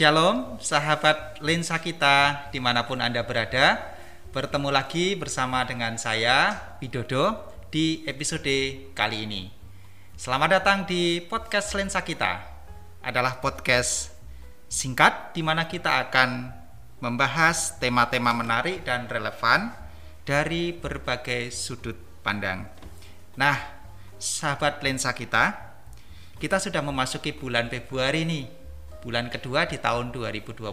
Shalom, sahabat lensa kita di mana pun Anda berada. Bertemu lagi bersama dengan saya, Widodo, di episode kali ini. Selamat datang di podcast lensa kita. Adalah podcast singkat di mana kita akan membahas tema-tema menarik dan relevan dari berbagai sudut pandang. Nah, sahabat lensa kita, kita sudah memasuki bulan Februari nih bulan kedua di tahun 2021.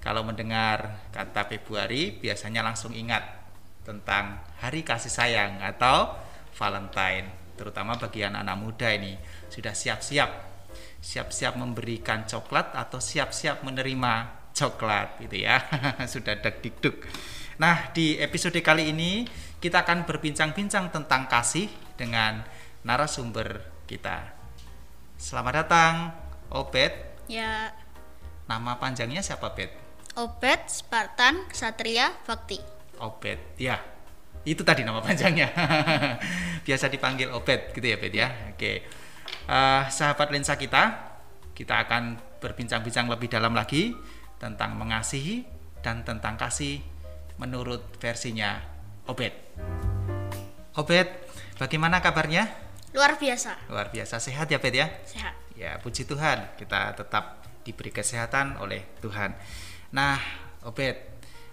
Kalau mendengar kata Februari biasanya langsung ingat tentang hari kasih sayang atau Valentine, terutama bagi anak-anak muda ini sudah siap-siap siap-siap memberikan coklat atau siap-siap menerima coklat gitu ya. sudah deg-deg. Nah, di episode kali ini kita akan berbincang-bincang tentang kasih dengan narasumber kita. Selamat datang Obed. Ya, Nama panjangnya siapa, Bet? Obed Spartan Satria Bakti. Obed. Ya. Itu tadi nama panjangnya. Biasa dipanggil Obed gitu ya, Bet ya. Oke. Eh, sahabat lensa kita, kita akan berbincang-bincang lebih dalam lagi tentang mengasihi dan tentang kasih menurut versinya Obed. Obed, bagaimana kabarnya? Luar biasa, Luar biasa sehat ya, Bet ya? sehat. Ya, puji Tuhan, kita tetap diberi kesehatan oleh Tuhan. Nah, Obed,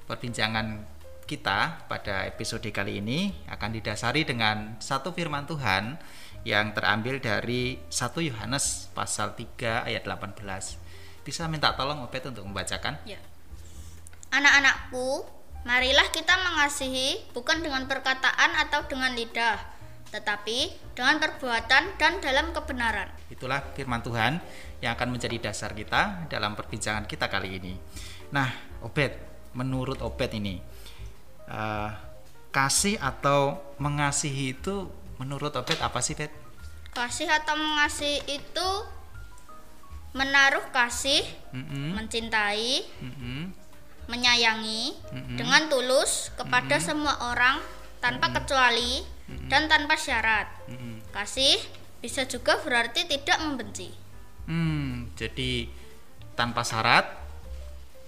perbincangan kita pada episode kali ini akan didasari dengan satu firman Tuhan yang terambil dari 1 Yohanes pasal 3 ayat 18. Bisa minta tolong Obed untuk membacakan? Ya. Anak-anakku, marilah kita mengasihi bukan dengan perkataan atau dengan lidah, tetapi dengan perbuatan dan dalam kebenaran. Itulah firman Tuhan yang akan menjadi dasar kita dalam perbincangan kita kali ini. Nah, Obed, menurut Obed ini, eh, kasih atau mengasihi itu menurut Obed apa sih, Bet? Kasih atau mengasihi itu menaruh kasih, Mm-mm, mencintai, mm-mm, menyayangi Mm-mm. dengan tulus kepada semua orang tanpa kecuali dan tanpa syarat. mm-mm. Kasih bisa juga berarti tidak membenci. Hmm, jadi tanpa syarat,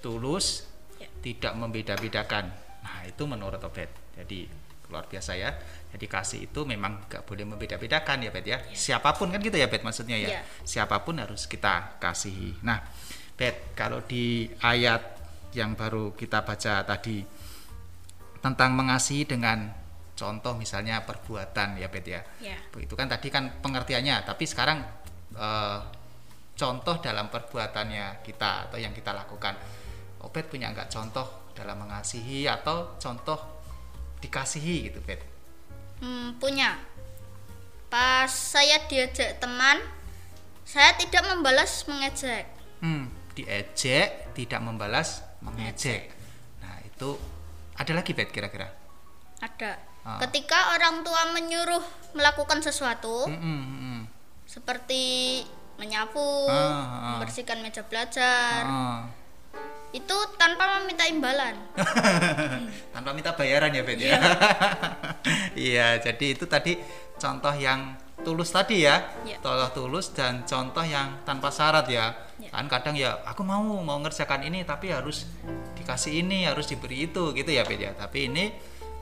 tulus, Ya. tidak membeda-bedakan. Nah, itu menurut Obed. Jadi luar biasa ya. Jadi kasih itu memang gak boleh membeda-bedakan ya Bet ya. Siapa pun kan gitu ya Bet maksudnya ya. Iya. Siapa pun harus kita kasihi. Nah, Bet kalau di ayat yang baru kita baca tadi tentang mengasihi dengan contoh misalnya perbuatan ya Bet ya. Ya. Itu kan tadi kan pengertiannya, tapi sekarang eh, contoh dalam perbuatannya kita atau yang kita lakukan. Obed punya nggak contoh dalam mengasihi atau contoh dikasihi gitu, Bet? Hmm, punya. Pas saya diajak teman, saya tidak membalas mengejek. Hmm, diejek, tidak membalas, mengejek. Nah, itu ada lagi, Bet kira-kira? Ada. Ah. Ketika orang tua menyuruh melakukan sesuatu, Hmm, hmm, hmm. seperti menyapu, Ah, ah. membersihkan meja belajar, Ah. itu tanpa meminta imbalan. tanpa minta bayaran ya Bet ya iya jadi itu tadi contoh yang tulus tadi ya Iya. contoh tulus dan contoh yang tanpa syarat ya Iya. kan kadang ya aku mau mau ngerjakan ini tapi harus dikasih ini harus diberi itu gitu ya Bet ya tapi ini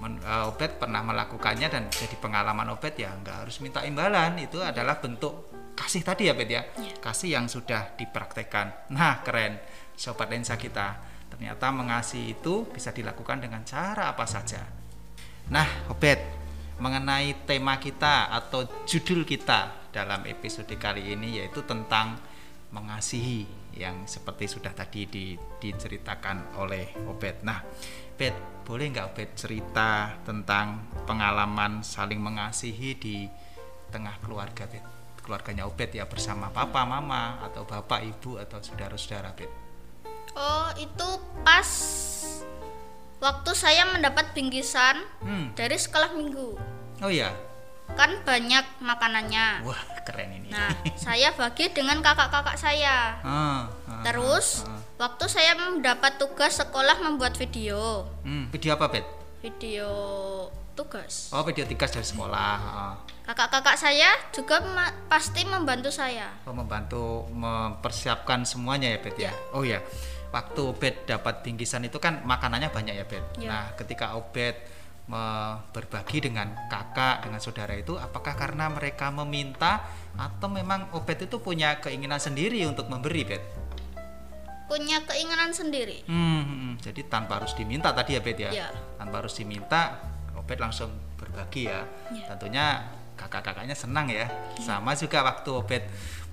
men- eh, Obed pernah melakukannya dan jadi pengalaman Obed ya nggak harus minta imbalan. Itu adalah bentuk kasih tadi ya Bet ya. Iya. kasih yang sudah dipraktekkan. Nah keren. Sobat lensa kita ternyata mengasihi itu bisa dilakukan dengan cara apa saja. Nah Obed mengenai tema kita atau judul kita dalam episode kali ini yaitu tentang mengasihi yang seperti sudah tadi di- diceritakan oleh Obed nah Bet boleh nggak Obed cerita tentang pengalaman saling mengasihi di tengah keluarga Bet keluarganya Obed ya bersama papa mama atau bapak ibu atau saudara-saudara Bet Oh, itu pas waktu saya mendapat bingkisan hmm. dari sekolah minggu. oh iya Kan banyak makanannya. wah keren ini Nah, saya bagi dengan kakak-kakak saya. Ah, ah, Terus, ah, ah. waktu saya mendapat tugas sekolah membuat video. Hmm, video apa Bet? Video tugas. Oh video tiga dari sekolah. ah. Kakak-kakak saya juga ma- pasti membantu saya. Oh, membantu mempersiapkan semuanya ya Bet ya. Ya. Oh ya, waktu Bet dapat bingkisan itu kan makanannya banyak ya Bet. Ya. Nah, ketika Obed berbagi dengan kakak dengan saudara itu, apakah karena mereka meminta atau memang Obed itu punya keinginan sendiri untuk memberi Bet? Punya keinginan sendiri. Hmm, hmm, jadi tanpa harus diminta tadi ya Bet ya. Ya. Tanpa harus diminta, Obed langsung berbagi ya. Ya. Tentunya kakak-kakaknya senang ya. Sama juga waktu Obed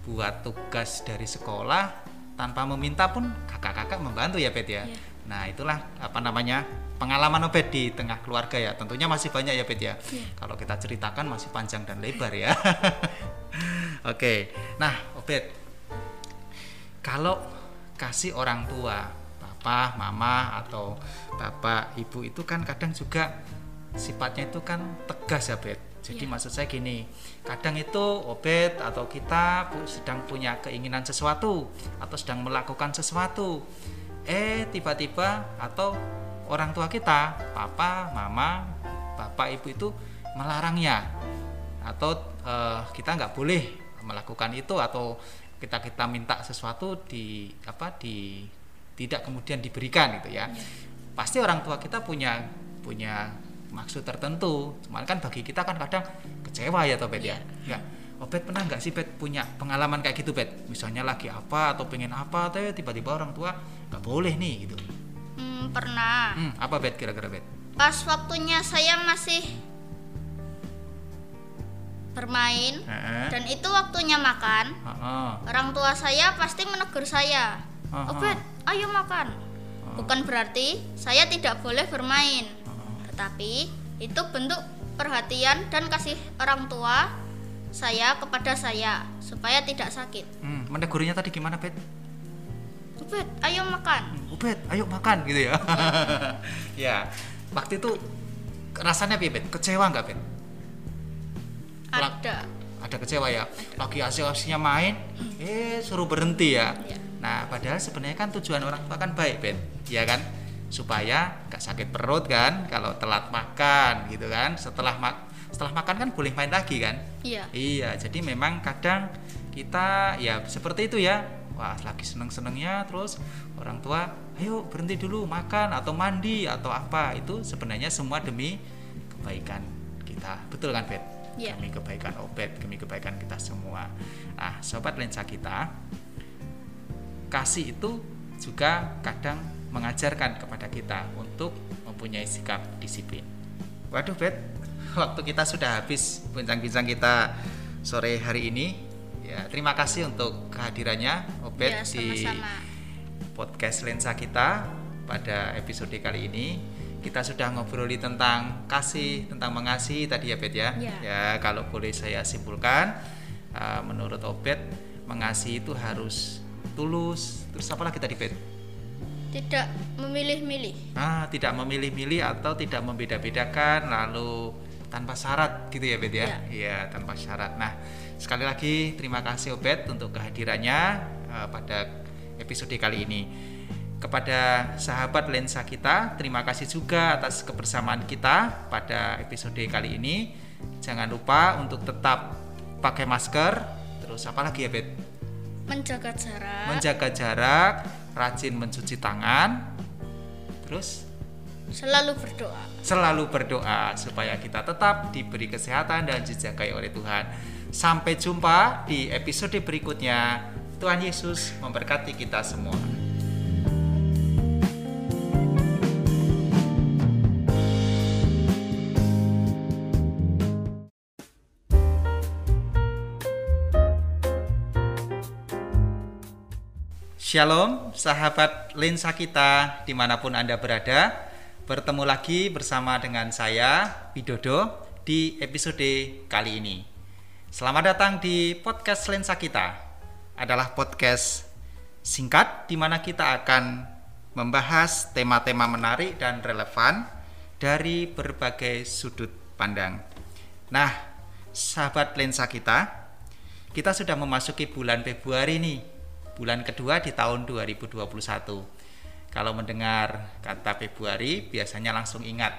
buat tugas dari sekolah tanpa meminta pun kakak-kakak membantu ya Bet ya. Ya. Nah, itulah apa namanya? pengalaman Obed di tengah keluarga ya. Tentunya masih banyak ya Bet ya. Ya. Kalau kita ceritakan masih panjang dan lebar ya. Oke. Nah, Obed, kalau kasih orang tua, papa, mama atau bapak, ibu itu kan kadang juga sifatnya itu kan tegas ya, Bet. Jadi Iya. maksud saya gini, kadang itu Obed atau kita sedang punya keinginan sesuatu atau sedang melakukan sesuatu. Eh, tiba-tiba atau orang tua kita, papa, mama, bapak, ibu itu melarangnya atau eh, kita nggak boleh melakukan itu atau kita kita minta sesuatu di apa di tidak kemudian diberikan gitu ya. Pasti orang tua kita punya punya maksud tertentu. Cuman kan bagi kita kan kadang kecewa ya toh Bet ya. Iya. ya Oh, Bet pernah nggak sih Bet punya pengalaman kayak gitu Bet misalnya lagi apa atau pengen apa tuh tiba-tiba orang tua nggak boleh nih gitu Hmm, pernah. hmm, apa Bet kira-kira Bet Pas waktunya saya masih bermain Heeh. dan itu waktunya makan, Heeh. orang tua saya pasti menegur saya. Aha. Obed, ayo makan. Bukan berarti saya tidak boleh bermain, tetapi itu bentuk perhatian dan kasih orang tua saya kepada saya supaya tidak sakit. Hmm, menegurnya tadi gimana Bet Obed, ayo makan. Ubed, ayo makan gitu ya. ya, waktu itu rasanya piye, Bet? Kecewa nggak, Bet? Ada. Ada kecewa ya. Lagi asik-asiknya main, eh suruh berhenti ya. Iya. Nah, padahal sebenarnya kan tujuan orang tua kan baik, Bet. Ya kan? Supaya nggak sakit perut kan kalau telat makan gitu kan. Setelah mak setelah makan kan boleh main lagi kan? Iya. Iya, jadi memang kadang kita ya seperti itu ya. Wah, lagi seneng-senengnya terus orang tua, ayo berhenti dulu makan atau mandi atau apa. Itu sebenarnya semua demi kebaikan kita. Betul kan, Bet? Iya. Demi kebaikan Obed, demi kebaikan kita semua. Nah, sobat lensa kita, kasih itu juga kadang mengajarkan kepada kita untuk mempunyai sikap disiplin. Waduh, Bet, waktu kita sudah habis bincang-bincang kita sore hari ini. Ya, terima kasih untuk kehadirannya Obed Ya, di podcast lensa kita pada episode kali ini. Kita sudah ngobroli tentang kasih, tentang mengasihi tadi ya Bet ya. Ya. Ya, kalau boleh saya simpulkan, uh, menurut Obed mengasihi itu harus tulus. Terus apa lagi tadi Bet? Tidak memilih-milih. Ah, tidak memilih-milih atau tidak membeda-bedakan lalu tanpa syarat gitu ya Bet ya. Ya. Iya, tanpa syarat. Nah, sekali lagi terima kasih Obed untuk kehadirannya uh, pada episode kali ini. Kepada sahabat lensa kita, terima kasih juga atas kebersamaan kita pada episode kali ini. Jangan lupa untuk tetap pakai masker. Terus apa lagi ya, Bet? Menjaga jarak. Menjaga jarak, rajin mencuci tangan. Terus selalu berdoa. selalu berdoa supaya kita tetap diberi kesehatan dan dijagai oleh Tuhan. Sampai jumpa di episode berikutnya. Tuhan Yesus memberkati kita semua. Shalom, sahabat lensa kita di mana pun Anda berada. Bertemu lagi bersama dengan saya, Widodo, di episode kali ini. Selamat datang di podcast lensa kita. Adalah podcast singkat di mana kita akan membahas tema-tema menarik dan relevan dari berbagai sudut pandang. Nah, sahabat lensa kita, kita sudah memasuki bulan Februari nih bulan kedua di tahun 2021. Kalau mendengar kata Februari, biasanya langsung ingat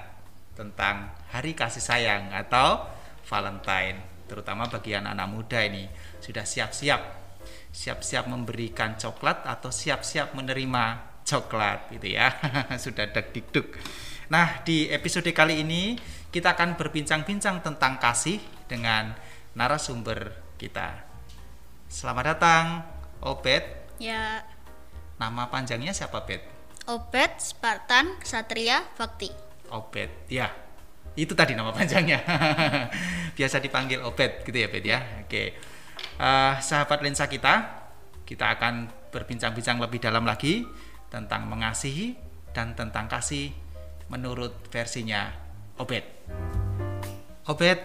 tentang hari kasih sayang atau Valentine. terutama bagi anak-anak muda ini. Sudah siap-siap siap-siap memberikan coklat atau siap-siap menerima coklat gitu ya. Sudah deg dikduk nah di episode kali ini kita akan berbincang-bincang tentang kasih dengan narasumber kita. Selamat datang Obed. Ya, nama panjangnya siapa Bet Obed Spartan Satria Bakti. Obed ya. Itu tadi nama panjangnya. Biasa dipanggil Obed gitu ya Bet ya. Oke. Eh, sahabat lensa kita kita akan berbincang-bincang lebih dalam lagi tentang mengasihi dan tentang kasih menurut versinya Obed. Obed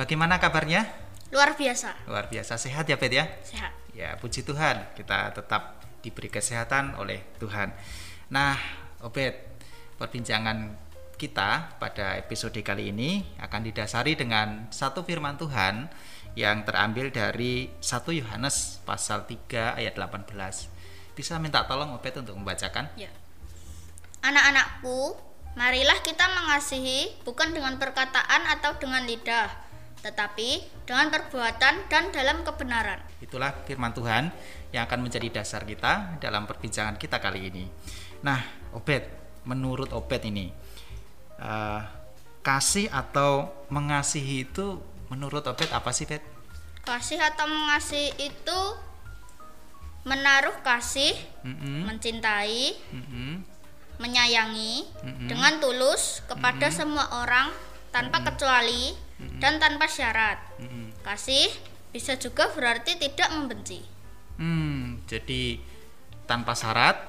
bagaimana kabarnya? Luar biasa, luar biasa. Sehat ya Bet ya? Sehat. Ya, puji Tuhan, kita tetap diberi kesehatan oleh Tuhan. Nah, Obed, perbincangan kita pada episode kali ini akan didasari dengan satu firman Tuhan yang terambil dari 1 Yohanes pasal 3 ayat 18. Bisa minta tolong Obed untuk membacakan? Ya. Anak-anakku, marilah kita mengasihi bukan dengan perkataan atau dengan lidah, tetapi dengan perbuatan dan dalam kebenaran. Itulah firman Tuhan yang akan menjadi dasar kita dalam perbincangan kita kali ini. Nah, Obed, menurut Obed ini, eh, kasih atau mengasihi itu menurut Obed apa sih, Bet? Kasih atau mengasihi itu menaruh kasih, Mm-mm, mencintai, mm-mm, menyayangi Mm-mm. dengan tulus kepada semua orang tanpa kecuali dan tanpa syarat. mm-mm. Kasih bisa juga berarti tidak membenci. Hmm, jadi tanpa syarat,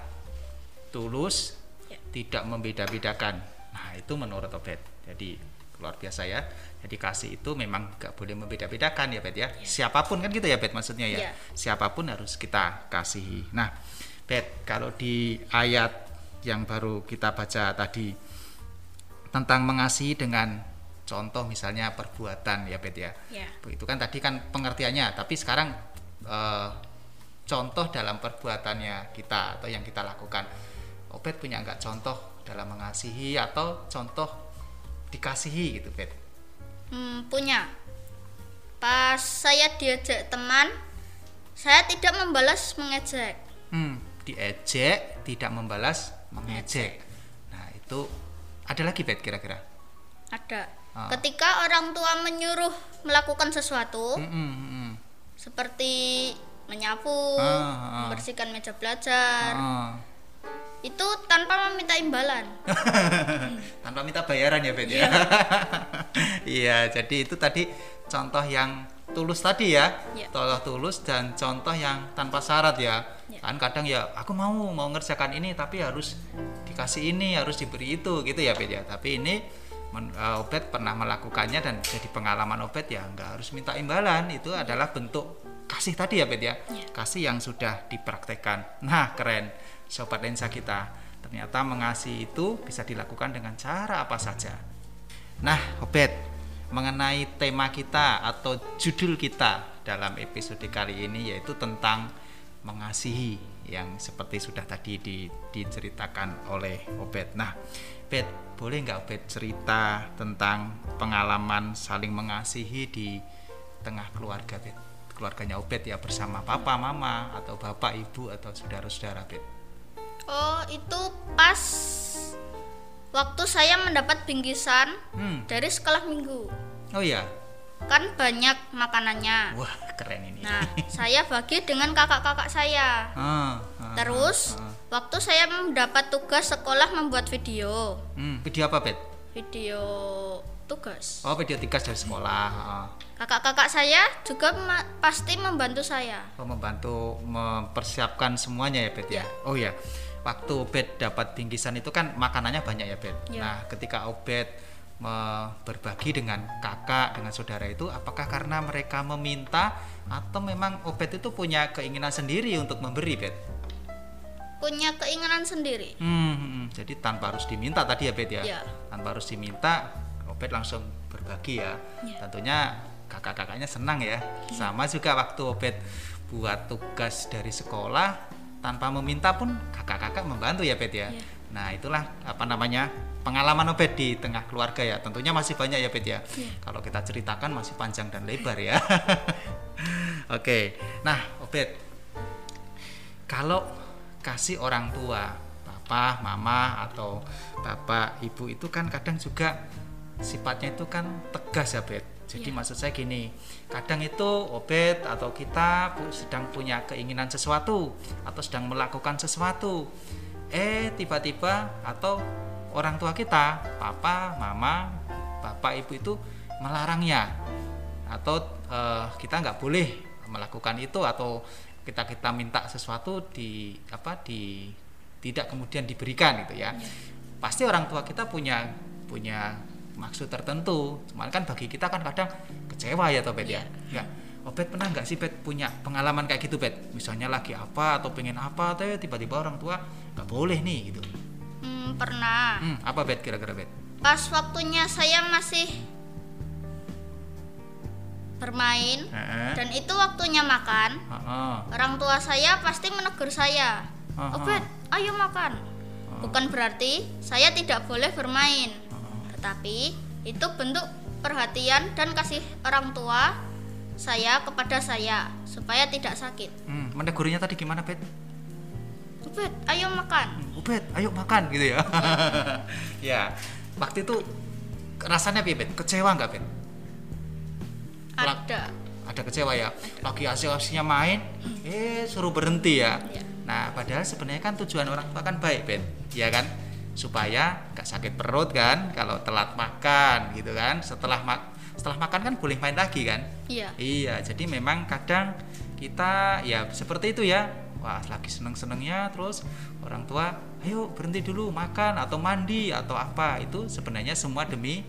tulus, Ya. tidak membeda-bedakan. Nah, itu menurut Obed. Jadi luar biasa ya. Jadi kasih itu memang gak boleh membeda-bedakan ya Bet ya. Siapa pun kan gitu ya Bet maksudnya ya. Iya. Siapa pun harus kita kasihi. Nah, Bet kalau di ayat yang baru kita baca tadi tentang mengasihi dengan contoh misalnya perbuatan ya Bet ya. Ya. Itu kan tadi kan pengertiannya, tapi sekarang eh, contoh dalam perbuatannya kita atau yang kita lakukan. Obed punya nggak contoh dalam mengasihi atau contoh dikasihi gitu, Bet? Hmm, punya. Pas saya diajak teman, saya tidak membalas mengejek. Hmm, diejek, tidak membalas, mengejek. Nah, itu ada lagi, Bet, kira-kira? Ada. Ah. Ketika orang tua menyuruh melakukan sesuatu, Hmm, hmm, hmm. seperti menyapu, Ah, ah. membersihkan meja belajar, Ah. Itu tanpa meminta imbalan. tanpa minta bayaran ya Bet ya. Iya, jadi itu tadi contoh yang tulus tadi ya. Iya. Contoh tulus dan contoh yang tanpa syarat ya. Iya. Kan kadang ya aku mau mau ngerjakan ini tapi harus dikasih ini, harus diberi itu gitu ya Bet ya. Tapi ini men- eh, Obed pernah melakukannya dan jadi pengalaman Obed ya nggak harus minta imbalan itu adalah bentuk kasih tadi ya Bet ya. Iya. Kasih yang sudah dipraktekkan. Nah, keren sobat lensa kita. Ternyata mengasihi itu bisa dilakukan dengan cara apa saja. Nah, Obed, mengenai tema kita atau judul kita dalam episode kali ini yaitu tentang mengasihi yang seperti sudah tadi di- diceritakan oleh Obed. Nah, Obed, boleh nggak Obed cerita tentang pengalaman saling mengasihi di tengah keluarga, Bet? Keluarganya Obed ya bersama papa, mama, atau bapak, ibu, atau saudara-saudara, Bet. Oh, waktu saya mendapat bingkisan Hmm, dari sekolah minggu. oh iya, Kan banyak makanannya. wah keren ini. Nah, saya bagi dengan kakak-kakak saya. Ah, ah, Terus, ah, ah. waktu saya mendapat tugas sekolah membuat video. Hmm, video apa, Bet? Video tugas. Oh, video tugas dari sekolah. Ah. Kakak-kakak saya juga ma- pasti membantu saya. Oh, membantu mempersiapkan semuanya ya, Bet ya. Oh ya. Waktu Obed dapat bingkisan itu kan makanannya banyak ya, Bet. Ya. Nah, ketika Obed berbagi dengan kakak, dengan saudara itu apakah karena mereka meminta atau memang Obed itu punya keinginan sendiri untuk memberi, Bet? Punya keinginan sendiri. Hmm, hmm, hmm. jadi tanpa harus diminta tadi ya, Bet ya. Ya. Tanpa harus diminta, Obed langsung berbagi ya. Ya. Tentunya kakak-kakaknya senang ya. Sama juga waktu Obed buat tugas dari sekolah tanpa meminta pun kakak-kakak membantu ya Bet ya. Ya. Nah, itulah apa namanya pengalaman Obed di tengah keluarga ya. Tentunya masih banyak ya, Bet ya. Kalau kita ceritakan masih panjang dan lebar ya. Oke, nah Obed, kalau kasih orang tua, papa, mama atau bapak, ibu itu kan kadang juga sifatnya itu kan tegas ya, Bet. Jadi Iya. maksud saya gini, kadang itu Obed atau kita sedang punya keinginan sesuatu atau sedang melakukan sesuatu, eh tiba-tiba atau orang tua kita, papa, mama, bapak, ibu itu melarangnya atau eh, kita nggak boleh melakukan itu atau kita kita minta sesuatu di apa di tidak kemudian diberikan gitu ya pasti orang tua kita punya punya maksud tertentu cuman kan bagi kita kan kadang kecewa ya toh Bet ya ya Oh, Bet pernah nggak sih Bet punya pengalaman kayak gitu Bet misalnya lagi apa atau pengen apa atau tiba-tiba orang tua nggak boleh nih gitu Hmm, pernah. hmm, apa Bet kira-kira Bet Pas waktunya saya masih bermain Heeh. dan itu waktunya makan, Heeh. orang tua saya pasti menegur saya. Aha. Obed, ayo makan. Bukan berarti saya tidak boleh bermain, tetapi itu bentuk perhatian dan kasih orang tua saya kepada saya supaya tidak sakit. Hmm, menegurnya tadi gimana Bet Obed, ayo makan. Ubed, ayo makan gitu ya. ya, waktu itu rasanya piye, Bet? Kecewa nggak, Bet? Ada. Ada kecewa ya. Lagi asik-asiknya main, eh suruh berhenti ya. Iya. Nah, padahal sebenarnya kan tujuan orang tua kan baik, Bet. Ya kan? Supaya nggak sakit perut kan kalau telat makan gitu kan. Setelah mak setelah makan kan boleh main lagi kan? Iya. Iya, jadi memang kadang kita ya seperti itu ya. Wah, lagi seneng-senengnya terus orang tua, ayo berhenti dulu makan atau mandi atau apa. Itu sebenarnya semua demi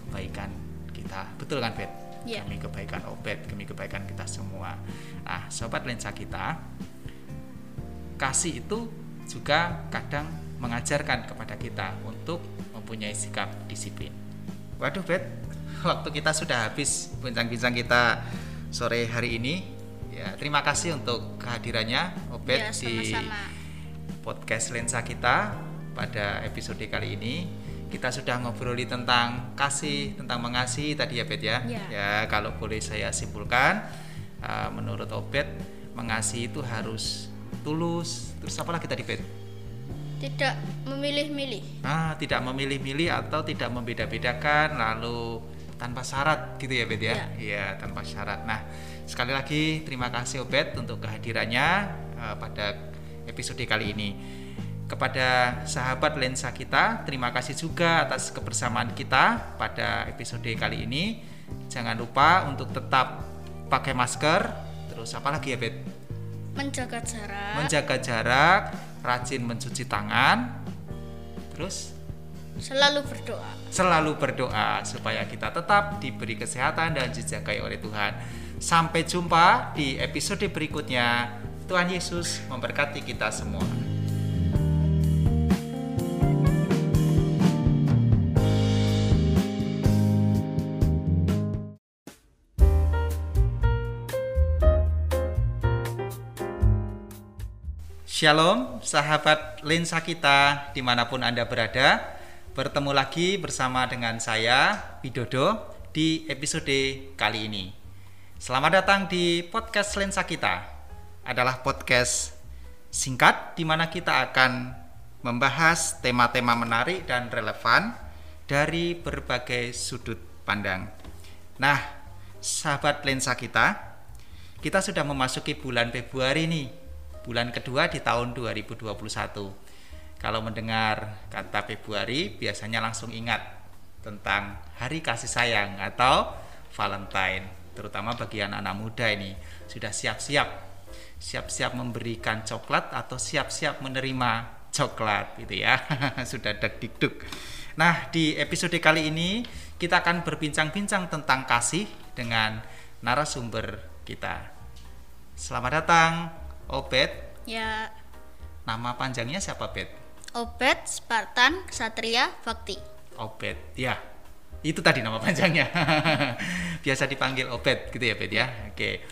kebaikan kita. Betul kan, Bet? Iya. Demi kebaikan Obed, demi kebaikan kita semua. Nah, sobat lensa kita, kasih itu juga kadang mengajarkan kepada kita untuk mempunyai sikap disiplin. Waduh, Bet, waktu kita sudah habis bincang-bincang kita sore hari ini. Ya, terima kasih untuk kehadirannya Obed Ya, di sama-sama. podcast lensa kita pada episode kali ini. Kita sudah ngobroli tentang kasih, tentang mengasihi tadi ya, Bet ya. Ya. Ya, kalau boleh saya simpulkan, uh, menurut Obed, mengasihi itu harus tulus. Terus apa lagi tadi, Bet? Tidak memilih-milih. Ah, tidak memilih-milih atau tidak membeda-bedakan lalu tanpa syarat gitu ya Bet ya? Ya. Iya, tanpa syarat. Nah, sekali lagi terima kasih Obed untuk kehadirannya eh, pada episode kali ini. Kepada sahabat lensa kita, terima kasih juga atas kebersamaan kita pada episode kali ini. Jangan lupa untuk tetap pakai masker. Terus apa lagi ya, Bet? Menjaga jarak. Menjaga jarak, rajin mencuci tangan. Terus selalu berdoa. selalu berdoa supaya kita tetap diberi kesehatan dan dijagai oleh Tuhan. Sampai jumpa di episode berikutnya. Tuhan Yesus memberkati kita semua. Shalom, sahabat lensa kita di mana pun Anda berada. Bertemu lagi bersama dengan saya, Widodo, di episode kali ini. Selamat datang di podcast lensa kita. Adalah podcast singkat di mana kita akan membahas tema-tema menarik dan relevan dari berbagai sudut pandang. Nah, sahabat lensa kita, kita sudah memasuki bulan Februari nih bulan kedua di tahun 2021. Kalau mendengar kata Februari, biasanya langsung ingat tentang hari kasih sayang atau Valentine, terutama bagi anak-anak muda ini sudah siap-siap siap-siap memberikan coklat atau siap-siap menerima coklat gitu ya. sudah deg-deg. Nah, di episode kali ini kita akan berbincang-bincang tentang kasih dengan narasumber kita. Selamat datang Obed, Ya, nama panjangnya siapa Bet? Obed Spartan Ksatria Bakti. Obed, ya. Itu tadi nama panjangnya. Biasa dipanggil Obed gitu ya Bet ya. Oke.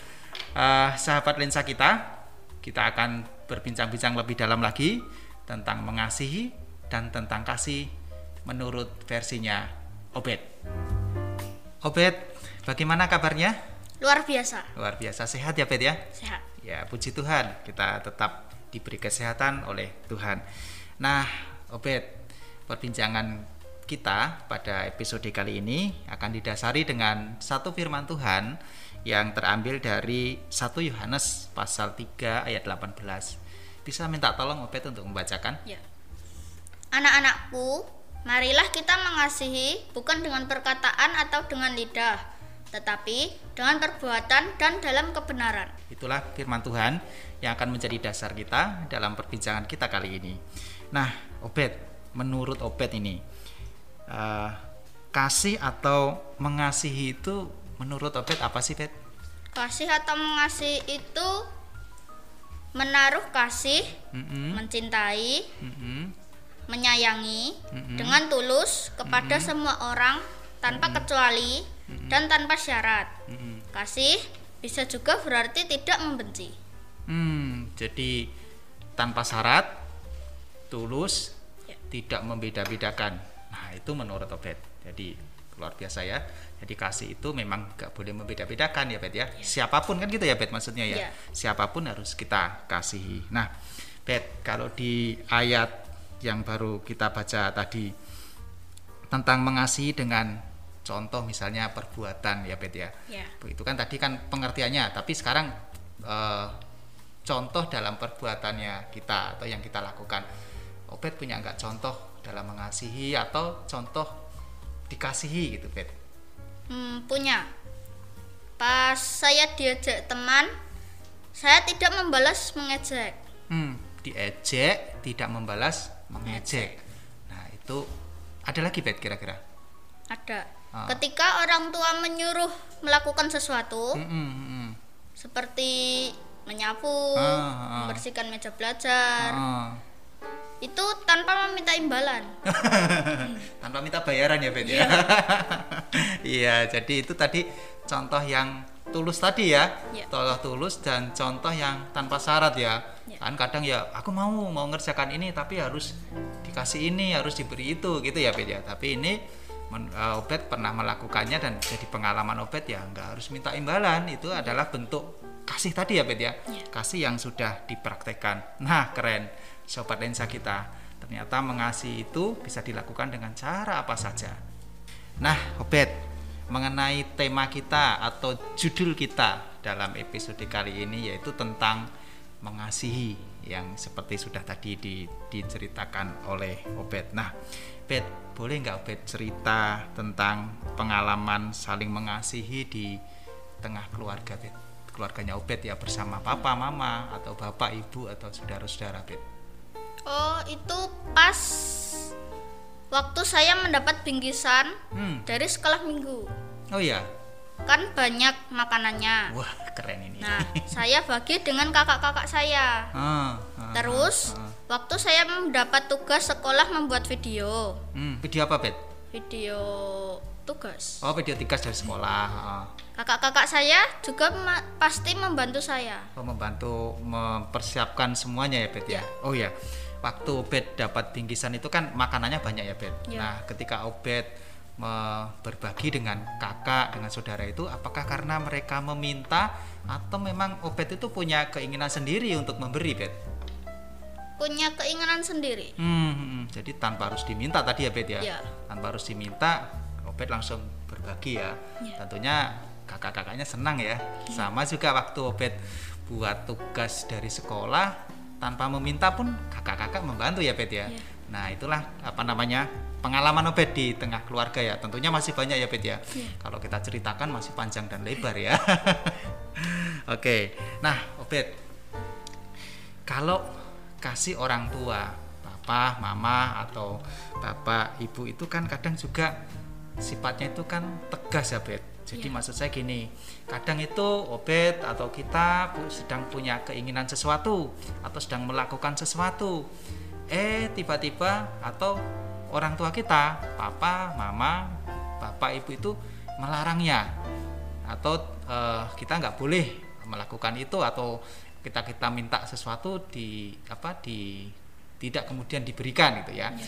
Eh, sahabat lensa kita, kita akan berbincang-bincang lebih dalam lagi tentang mengasihi dan tentang kasih menurut versinya Obed. Obed, bagaimana kabarnya? Luar biasa. Luar biasa sehat ya, Obed ya? Sehat. Ya, puji Tuhan, kita tetap diberi kesehatan oleh Tuhan. Nah, Obed, perbincangan kita pada episode kali ini akan didasari dengan satu firman Tuhan yang terambil dari 1 Yohanes pasal 3 ayat 18. Bisa minta tolong Obed untuk membacakan? Ya. Anak-anakku, marilah kita mengasihi bukan dengan perkataan atau dengan lidah, tetapi dengan perbuatan dan dalam kebenaran. Itulah firman Tuhan yang akan menjadi dasar kita dalam perbincangan kita kali ini. Nah, Obed, menurut Obed ini, uh, kasih atau mengasihi itu menurut Obed apa sih, Obed? Kasih atau mengasihi itu menaruh kasih, Mm-mm, mencintai, mm-mm, menyayangi Mm-mm. dengan tulus kepada semua orang tanpa kecuali dan tanpa syarat. mm-mm. Kasih bisa juga berarti tidak membenci. Hmm, jadi tanpa syarat, tulus, Ya. tidak membeda-bedakan. Nah, itu menurut Obed. Jadi luar biasa ya. Jadi kasih itu memang gak boleh membeda-bedakan ya, Bet ya. Siapa pun kan gitu ya, Bet maksudnya ya. Ya. Siapa pun harus kita kasihi. Nah, Bet, kalau di ayat yang baru kita baca tadi tentang mengasihi dengan contoh misalnya perbuatan ya, Bet ya. Ya. Itu kan tadi kan pengertiannya, tapi sekarang eh, contoh dalam perbuatannya kita atau yang kita lakukan. Obed punya nggak contoh dalam mengasihi atau contoh dikasihi gitu, Bet? Hmm, punya. Pas saya diajak teman, saya tidak membalas mengejek. Hmm, diejek, tidak membalas, mengejek. Nah, itu ada lagi, Bet kira-kira? Ada. Ah. Ketika orang tua menyuruh melakukan sesuatu, Hmm, hmm, hmm. seperti menyapu, Ah, ah. membersihkan meja belajar, Ah. itu tanpa meminta imbalan. tanpa minta bayaran ya Bet ya iya jadi itu tadi contoh yang tulus tadi ya Iya. contoh tulus dan contoh yang tanpa syarat ya Iya. kan kadang ya aku mau mau ngerjakan ini tapi harus dikasih ini harus diberi itu gitu ya Bet ya tapi ini men- eh, Obed pernah melakukannya dan jadi pengalaman Obed ya nggak harus minta imbalan. Itu adalah bentuk kasih tadi ya Bet ya? Iya. kasih yang sudah dipraktekkan. Nah keren. Sobat lensa kita ternyata mengasihi itu bisa dilakukan dengan cara apa saja. Nah Obed mengenai tema kita atau judul kita dalam episode kali ini yaitu tentang mengasihi yang seperti sudah tadi di- diceritakan oleh Obed. Nah, Obed, boleh nggak Obed cerita tentang pengalaman saling mengasihi di tengah keluarga, Obed? Keluarganya Obed ya bersama papa, mama, atau bapak, ibu, atau saudara-saudara, Obed. Oh, itu pas waktu saya mendapat bingkisan Hmm, dari sekolah minggu. oh ya, Kan banyak makanannya. wah keren ini. Nah, saya bagi dengan kakak-kakak saya. Ah, ah, Terus, ah, ah. waktu saya mendapat tugas sekolah membuat video. Hmm, video apa, Bet? Video tugas. Oh, video tigas dari sekolah. ah. Kakak-kakak saya juga pasti membantu saya. Oh, membantu mempersiapkan semuanya ya, Bet ya. Ya. Oh ya. Waktu Obed dapat bingkisan itu kan makanannya banyak ya, Bet. Ya. Nah, ketika Obed berbagi dengan kakak, dengan saudara itu apakah karena mereka meminta atau memang Obed itu punya keinginan sendiri untuk memberi, Bet? Punya keinginan sendiri. Hmm, hmm, jadi tanpa harus diminta tadi ya Bet ya. Ya. Tanpa harus diminta, Obed langsung berbagi ya. Ya. Tentunya kakak-kakaknya senang ya. Sama juga waktu Obed buat tugas dari sekolah tanpa meminta pun kakak-kakak membantu ya Bet ya. Ya. Nah, itulah apa namanya? pengalaman Obed di tengah keluarga ya. Tentunya masih banyak ya Bet ya. Ya. Kalau kita ceritakan masih panjang dan lebar ya. Oke. Nah, Obed, kalau kasih orang tua, papa, mama atau bapak, ibu itu kan kadang juga sifatnya itu kan tegas ya, Bet. Jadi Iya. maksud saya gini, kadang itu Obed atau kita sedang punya keinginan sesuatu atau sedang melakukan sesuatu. Eh, tiba-tiba atau orang tua kita, papa, mama, bapak, ibu itu melarangnya atau eh, kita nggak boleh melakukan itu atau kita kita minta sesuatu di apa di tidak kemudian diberikan gitu ya. Iya.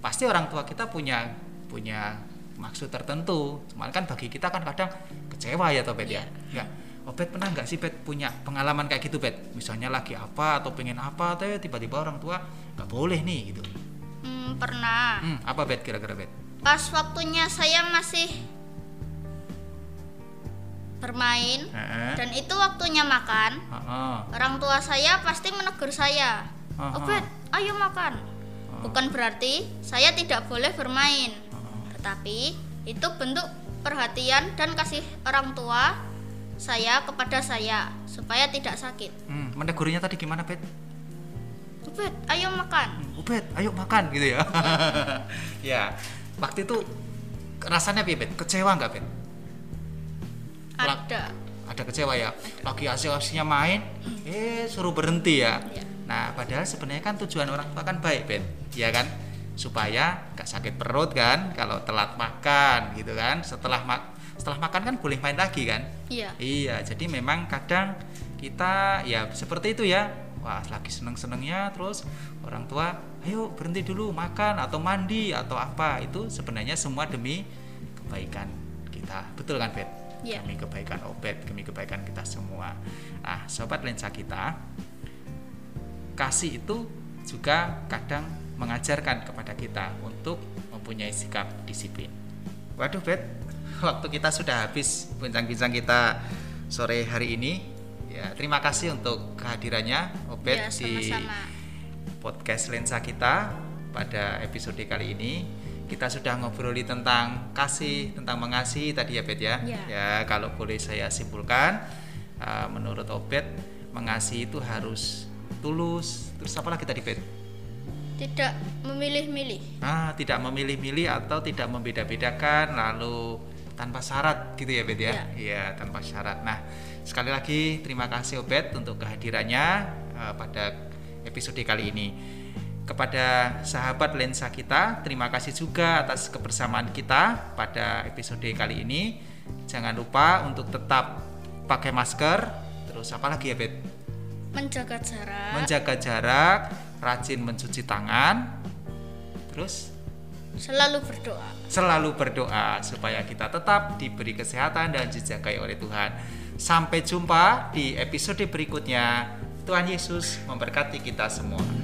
Pasti orang tua kita punya punya maksud tertentu. Cuman kan bagi kita kan kadang kecewa ya toh Bet ya. Iya. Ya. Oh Bet pernah nggak sih Bet punya pengalaman kayak gitu Bet? Misalnya lagi apa atau pengen apa tuh tiba-tiba orang tua nggak boleh nih gitu. Hmm, pernah. Hmm, apa Bet kira-kira Bet? Pas waktunya saya masih bermain Heeh. dan itu waktunya makan, Heeh. orang tua saya pasti menegur saya. Aha. Obet, ayo makan. Bukan berarti saya tidak boleh bermain, tetapi itu bentuk perhatian dan kasih orang tua saya kepada saya supaya tidak sakit. Hmm, menegurnya tadi gimana Bet? Obet, ayo makan. Ubed, ayo makan gitu ya. ya, waktu itu rasanya piye, Bet? Kecewa nggak, Bet? Ada. Ada kecewa ya. Lagi asik-asiknya main, eh suruh berhenti ya. Iya. Nah, padahal sebenarnya kan tujuan orang tua kan baik, Bet. Ya kan? Supaya nggak sakit perut kan kalau telat makan gitu kan. Setelah mak setelah makan kan boleh main lagi kan? Iya. Iya, jadi memang kadang kita ya seperti itu ya. Wah, lagi seneng-senengnya terus orang tua, ayo berhenti dulu makan atau mandi atau apa. Itu sebenarnya semua demi kebaikan kita. Betul kan, Bet? Iya. Demi kebaikan Obet, demi kebaikan kita semua. Nah, sobat lensa kita, kasih itu juga kadang mengajarkan kepada kita untuk mempunyai sikap disiplin. Waduh, Bet, waktu kita sudah habis bincang-bincang kita sore hari ini. Ya, terima kasih untuk kehadirannya Obet Ya, di podcast lensa kita pada episode kali ini. Kita sudah ngobroli tentang kasih, tentang mengasihi tadi ya Bet ya. Ya. Ya, kalau boleh saya simpulkan, uh, menurut Obet mengasihi itu harus tulus. Terus apa lagi tadi Bet? Tidak memilih-milih. Ah, tidak memilih-milih atau tidak membeda-bedakan lalu tanpa syarat gitu ya Bet ya? Ya. Iya, tanpa syarat. Nah, sekali lagi terima kasih Obet untuk kehadirannya uh, pada episode kali ini. Kepada sahabat lensa kita, terima kasih juga atas kebersamaan kita pada episode kali ini. Jangan lupa untuk tetap pakai masker. Terus apa lagi ya, Bet? Menjaga jarak. Menjaga jarak, rajin mencuci tangan. Terus selalu berdoa. selalu berdoa supaya kita tetap diberi kesehatan dan dijagai oleh Tuhan. Sampai jumpa di episode berikutnya. Tuhan Yesus memberkati kita semua.